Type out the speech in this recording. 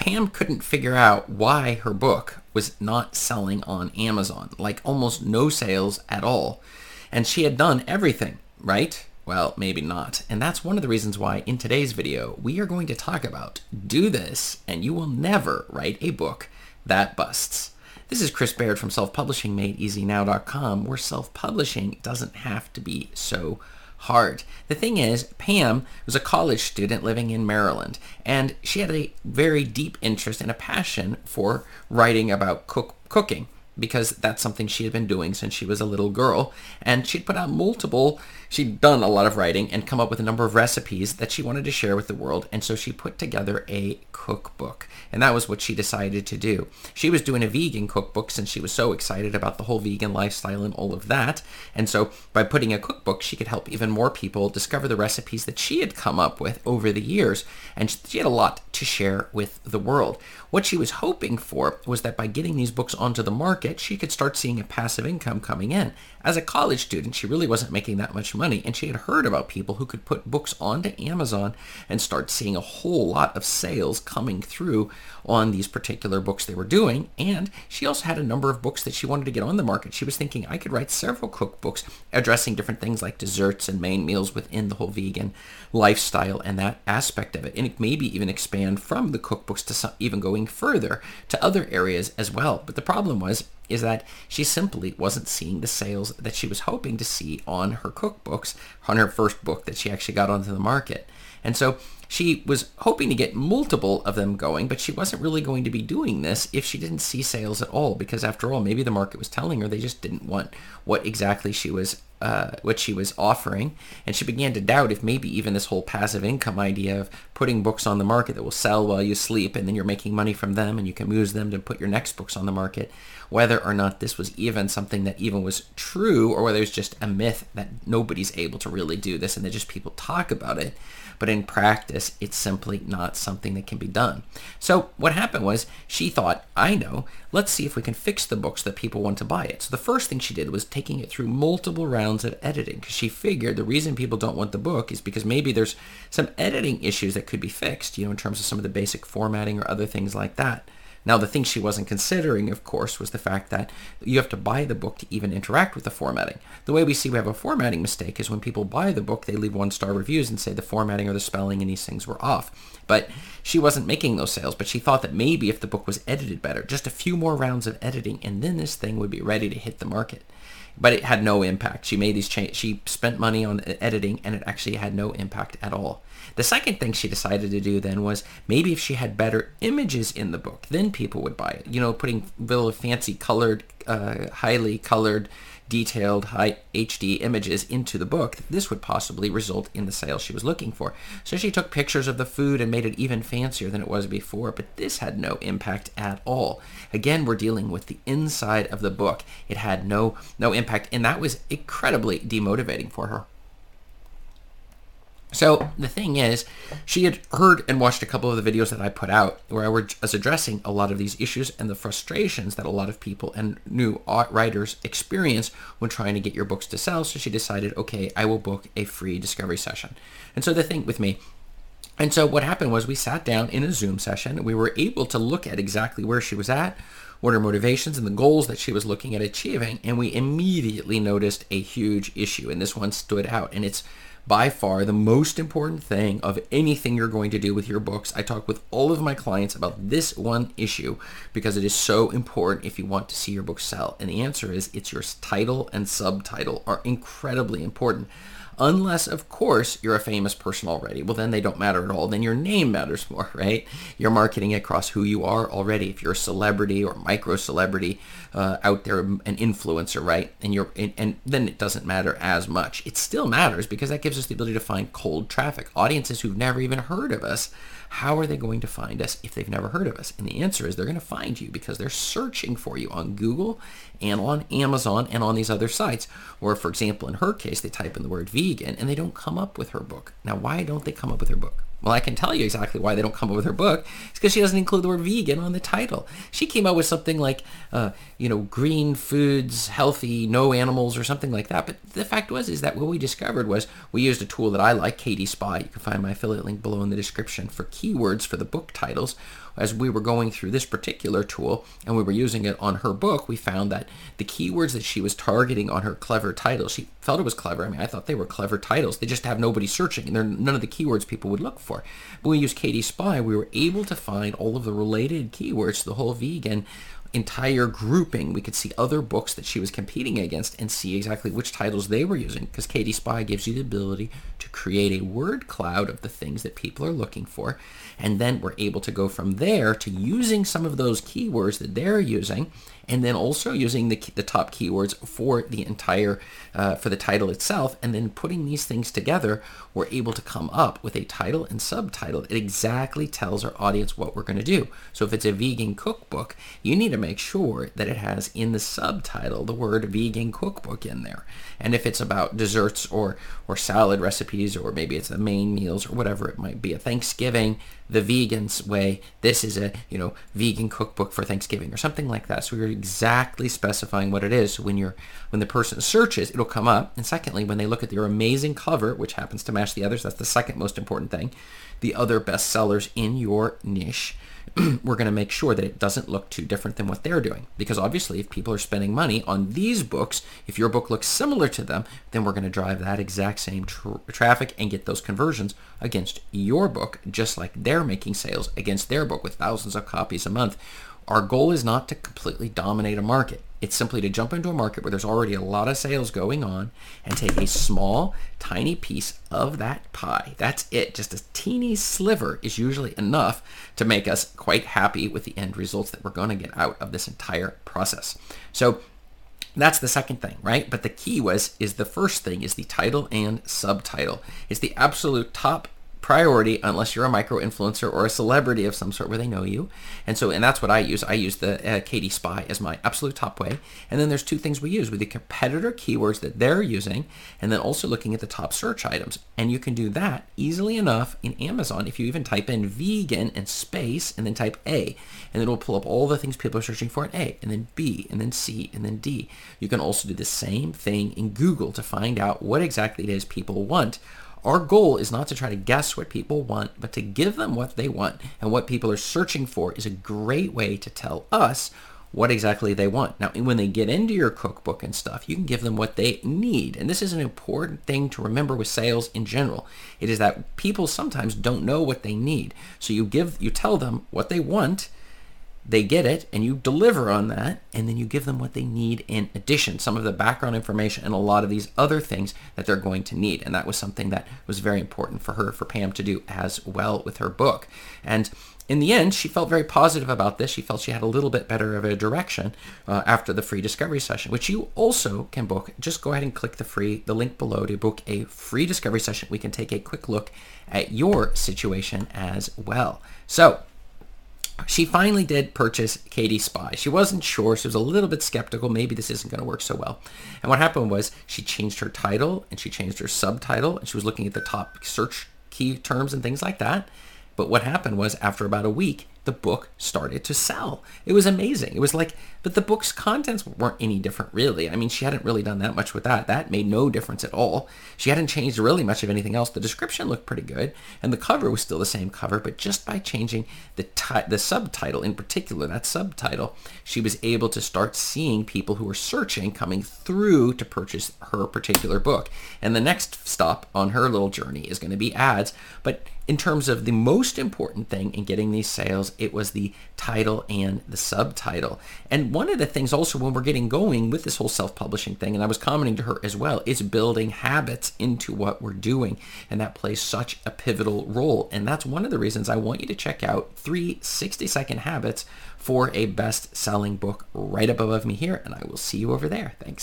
Pam couldn't figure out why her book was not selling on Amazon, like almost no sales at all. And she had done everything, right? Well, maybe not. And that's one of the reasons why in today's video, we are going to talk about do this and you will never write a book that busts. This is Chris Baird from self-publishingmadeeasynow.com where self-publishing doesn't have to be so hard. The thing is, Pam was a college student living in Maryland, and she had a very deep interest and a passion for writing about cook- cooking because that's something she had been doing since she was a little girl. And she'd put out multiple, she'd done a lot of writing and come up with a number of recipes that she wanted to share with the world. And so she put together a cookbook. And that was what she decided to do. She was doing a vegan cookbook since she was so excited about the whole vegan lifestyle and all of that. And so by putting a cookbook, she could help even more people discover the recipes that she had come up with over the years. And she had a lot to share with the world. What she was hoping for was that by getting these books onto the market, she could start seeing a passive income coming in. As a college student, she really wasn't making that much money, and she had heard about people who could put books onto Amazon and start seeing a whole lot of sales coming through on these particular books they were doing. And she also had a number of books that she wanted to get on the market. She was thinking, I could write several cookbooks addressing different things like desserts and main meals within the whole vegan lifestyle and that aspect of it. And maybe even expand from the cookbooks to some, even going further to other areas as well. But the problem was, is that she simply wasn't seeing the sales that she was hoping to see on her cookbooks, on her first book that she actually got onto the market. And so she was hoping to get multiple of them going, but she wasn't really going to be doing this if she didn't see sales at all, because after all, maybe the market was telling her they just didn't want what exactly she was uh, what she was offering, and she began to doubt if maybe even this whole passive income idea of putting books on the market that will sell while you sleep, and then you're making money from them, and you can use them to put your next books on the market, whether or not this was even something that even was true, or whether it's just a myth that nobody's able to really do this, and that just people talk about it but in practice, it's simply not something that can be done. So what happened was she thought, I know, let's see if we can fix the books that people want to buy it. So the first thing she did was taking it through multiple rounds of editing because she figured the reason people don't want the book is because maybe there's some editing issues that could be fixed, you know, in terms of some of the basic formatting or other things like that. Now, the thing she wasn't considering, of course, was the fact that you have to buy the book to even interact with the formatting. The way we see we have a formatting mistake is when people buy the book, they leave one-star reviews and say the formatting or the spelling and these things were off. But she wasn't making those sales, but she thought that maybe if the book was edited better, just a few more rounds of editing, and then this thing would be ready to hit the market but it had no impact. She made these changes. She spent money on editing, and it actually had no impact at all. The second thing she decided to do then was maybe if she had better images in the book, then people would buy it. You know, putting little fancy colored, uh, highly colored detailed high HD images into the book, this would possibly result in the sale she was looking for. So she took pictures of the food and made it even fancier than it was before, but this had no impact at all. Again, we're dealing with the inside of the book. It had no no impact, and that was incredibly demotivating for her. So the thing is, she had heard and watched a couple of the videos that I put out where I was addressing a lot of these issues and the frustrations that a lot of people and new writers experience when trying to get your books to sell. So she decided, okay, I will book a free discovery session. And so the thing with me, and so what happened was we sat down in a Zoom session. We were able to look at exactly where she was at, what her motivations and the goals that she was looking at achieving, and we immediately noticed a huge issue, and this one stood out, and it's by far the most important thing of anything you're going to do with your books. I talk with all of my clients about this one issue because it is so important if you want to see your book sell. And the answer is it's your title and subtitle are incredibly important unless of course you're a famous person already. Well, then they don't matter at all. Then your name matters more, right? You're marketing across who you are already. If you're a celebrity or micro celebrity uh, out there, an influencer, right? And you're and then it doesn't matter as much. It still matters because that gives us the ability to find cold traffic, audiences who've never even heard of us how are they going to find us if they've never heard of us? And the answer is they're going to find you because they're searching for you on Google and on Amazon and on these other sites. Or, for example, in her case, they type in the word vegan and they don't come up with her book. Now, why don't they come up with her book? Well, I can tell you exactly why they don't come up with her book. It's because she doesn't include the word vegan on the title. She came up with something like, uh, you know, green foods, healthy, no animals, or something like that. But the fact was is that what we discovered was we used a tool that I like, KD Spy. You can find my affiliate link below in the description for keywords for the book titles. as we were going through this particular tool and we were using it on her book, we found that the keywords that she was targeting on her clever titles, she felt it was clever. I mean, I thought they were clever titles. They just have nobody searching, and they're none of the keywords people would look for. But when we used KD Spy, we were able to find all of the related keywords to the whole vegan entire grouping. We could see other books that she was competing against and see exactly which titles they were using because KD Spy gives you the ability to create a word cloud of the things that people are looking for. And then we're able to go from there to using some of those keywords that they're using and then also using the, the top keywords for the entire, uh, for the title itself. And then putting these things together, we're able to come up with a title and subtitle that exactly tells our audience what we're going to do. So if it's a vegan cookbook, you need to make sure that it has in the subtitle the word vegan cookbook in there. And if it's about desserts or, or salad recipes, or maybe it's the main meals or whatever it might be, a Thanksgiving, the vegan's way, this is a, you know, vegan cookbook for Thanksgiving or something like that. So you're exactly specifying what it is. So when you're when the person searches, it'll come up. And secondly, when they look at your amazing cover, which happens to match the others, that's the second most important thing, the other bestsellers in your niche, we're going to make sure that it doesn't look too different than what they're doing. Because obviously, if people are spending money on these books, if your book looks similar to them, then we're going to drive that exact same tra- traffic and get those conversions against your book, just like they're making sales against their book with thousands of copies a month. Our goal is not to completely dominate a market. It's simply to jump into a market where there's already a lot of sales going on and take a small, tiny piece of that pie. That's it. Just a teeny sliver is usually enough to make us quite happy with the end results that we're going to get out of this entire process. So that's the second thing, right? But the key was is the first thing is the title and subtitle. It's the absolute top priority unless you're a micro influencer or a celebrity of some sort where they know you. And so, and that's what I use. I use the uh, KD Spy as my absolute top way. And then there's two things we use with the competitor keywords that they're using, and then also looking at the top search items. And you can do that easily enough in Amazon if you even type in vegan and space and then type A, and it'll pull up all the things people are searching for in A, and then B, and then C, and then D. You can also do the same thing in Google to find out what exactly it is people want our goal is not to try to guess what people want, but to give them what they want. And what people are searching for is a great way to tell us what exactly they want. Now, when they get into your cookbook and stuff, you can give them what they need. And this is an important thing to remember with sales in general. It is that people sometimes don't know what they need. So you give you tell them what they want they get it and you deliver on that and then you give them what they need in addition some of the background information and a lot of these other things that they're going to need. And that was something that was very important for her for pam to do as well with her book. And in the end she felt very positive about this. She felt she had a little bit better of a direction uh, after the free discovery session which you also can book. Just go ahead and click the free the link below to book a free discovery session. We can take a quick look at your situation as well. So she finally did purchase KD Spy. She wasn't sure. She was a little bit skeptical. Maybe this isn't going to work so well. And what happened was she changed her title and she changed her subtitle and she was looking at the top search key terms and things like that. But what happened was after about a week, the book started to sell. It was amazing. It was like, but the book's contents weren't any different really. I mean, she hadn't really done that much with that. That made no difference at all. She hadn't changed really much of anything else. The description looked pretty good, and the cover was still the same cover, but just by changing the ti- the subtitle in particular, that subtitle, she was able to start seeing people who were searching coming through to purchase her particular book. And the next stop on her little journey is going to be ads, but in terms of the most important thing in getting these sales, it was the title and the subtitle. And one of the things also when we're getting going with this whole self-publishing thing, and I was commenting to her as well, is building habits into what we're doing. And that plays such a pivotal role. And that's one of the reasons I want you to check out three 60 second habits for a best selling book right up above me here. And I will see you over there. Thanks.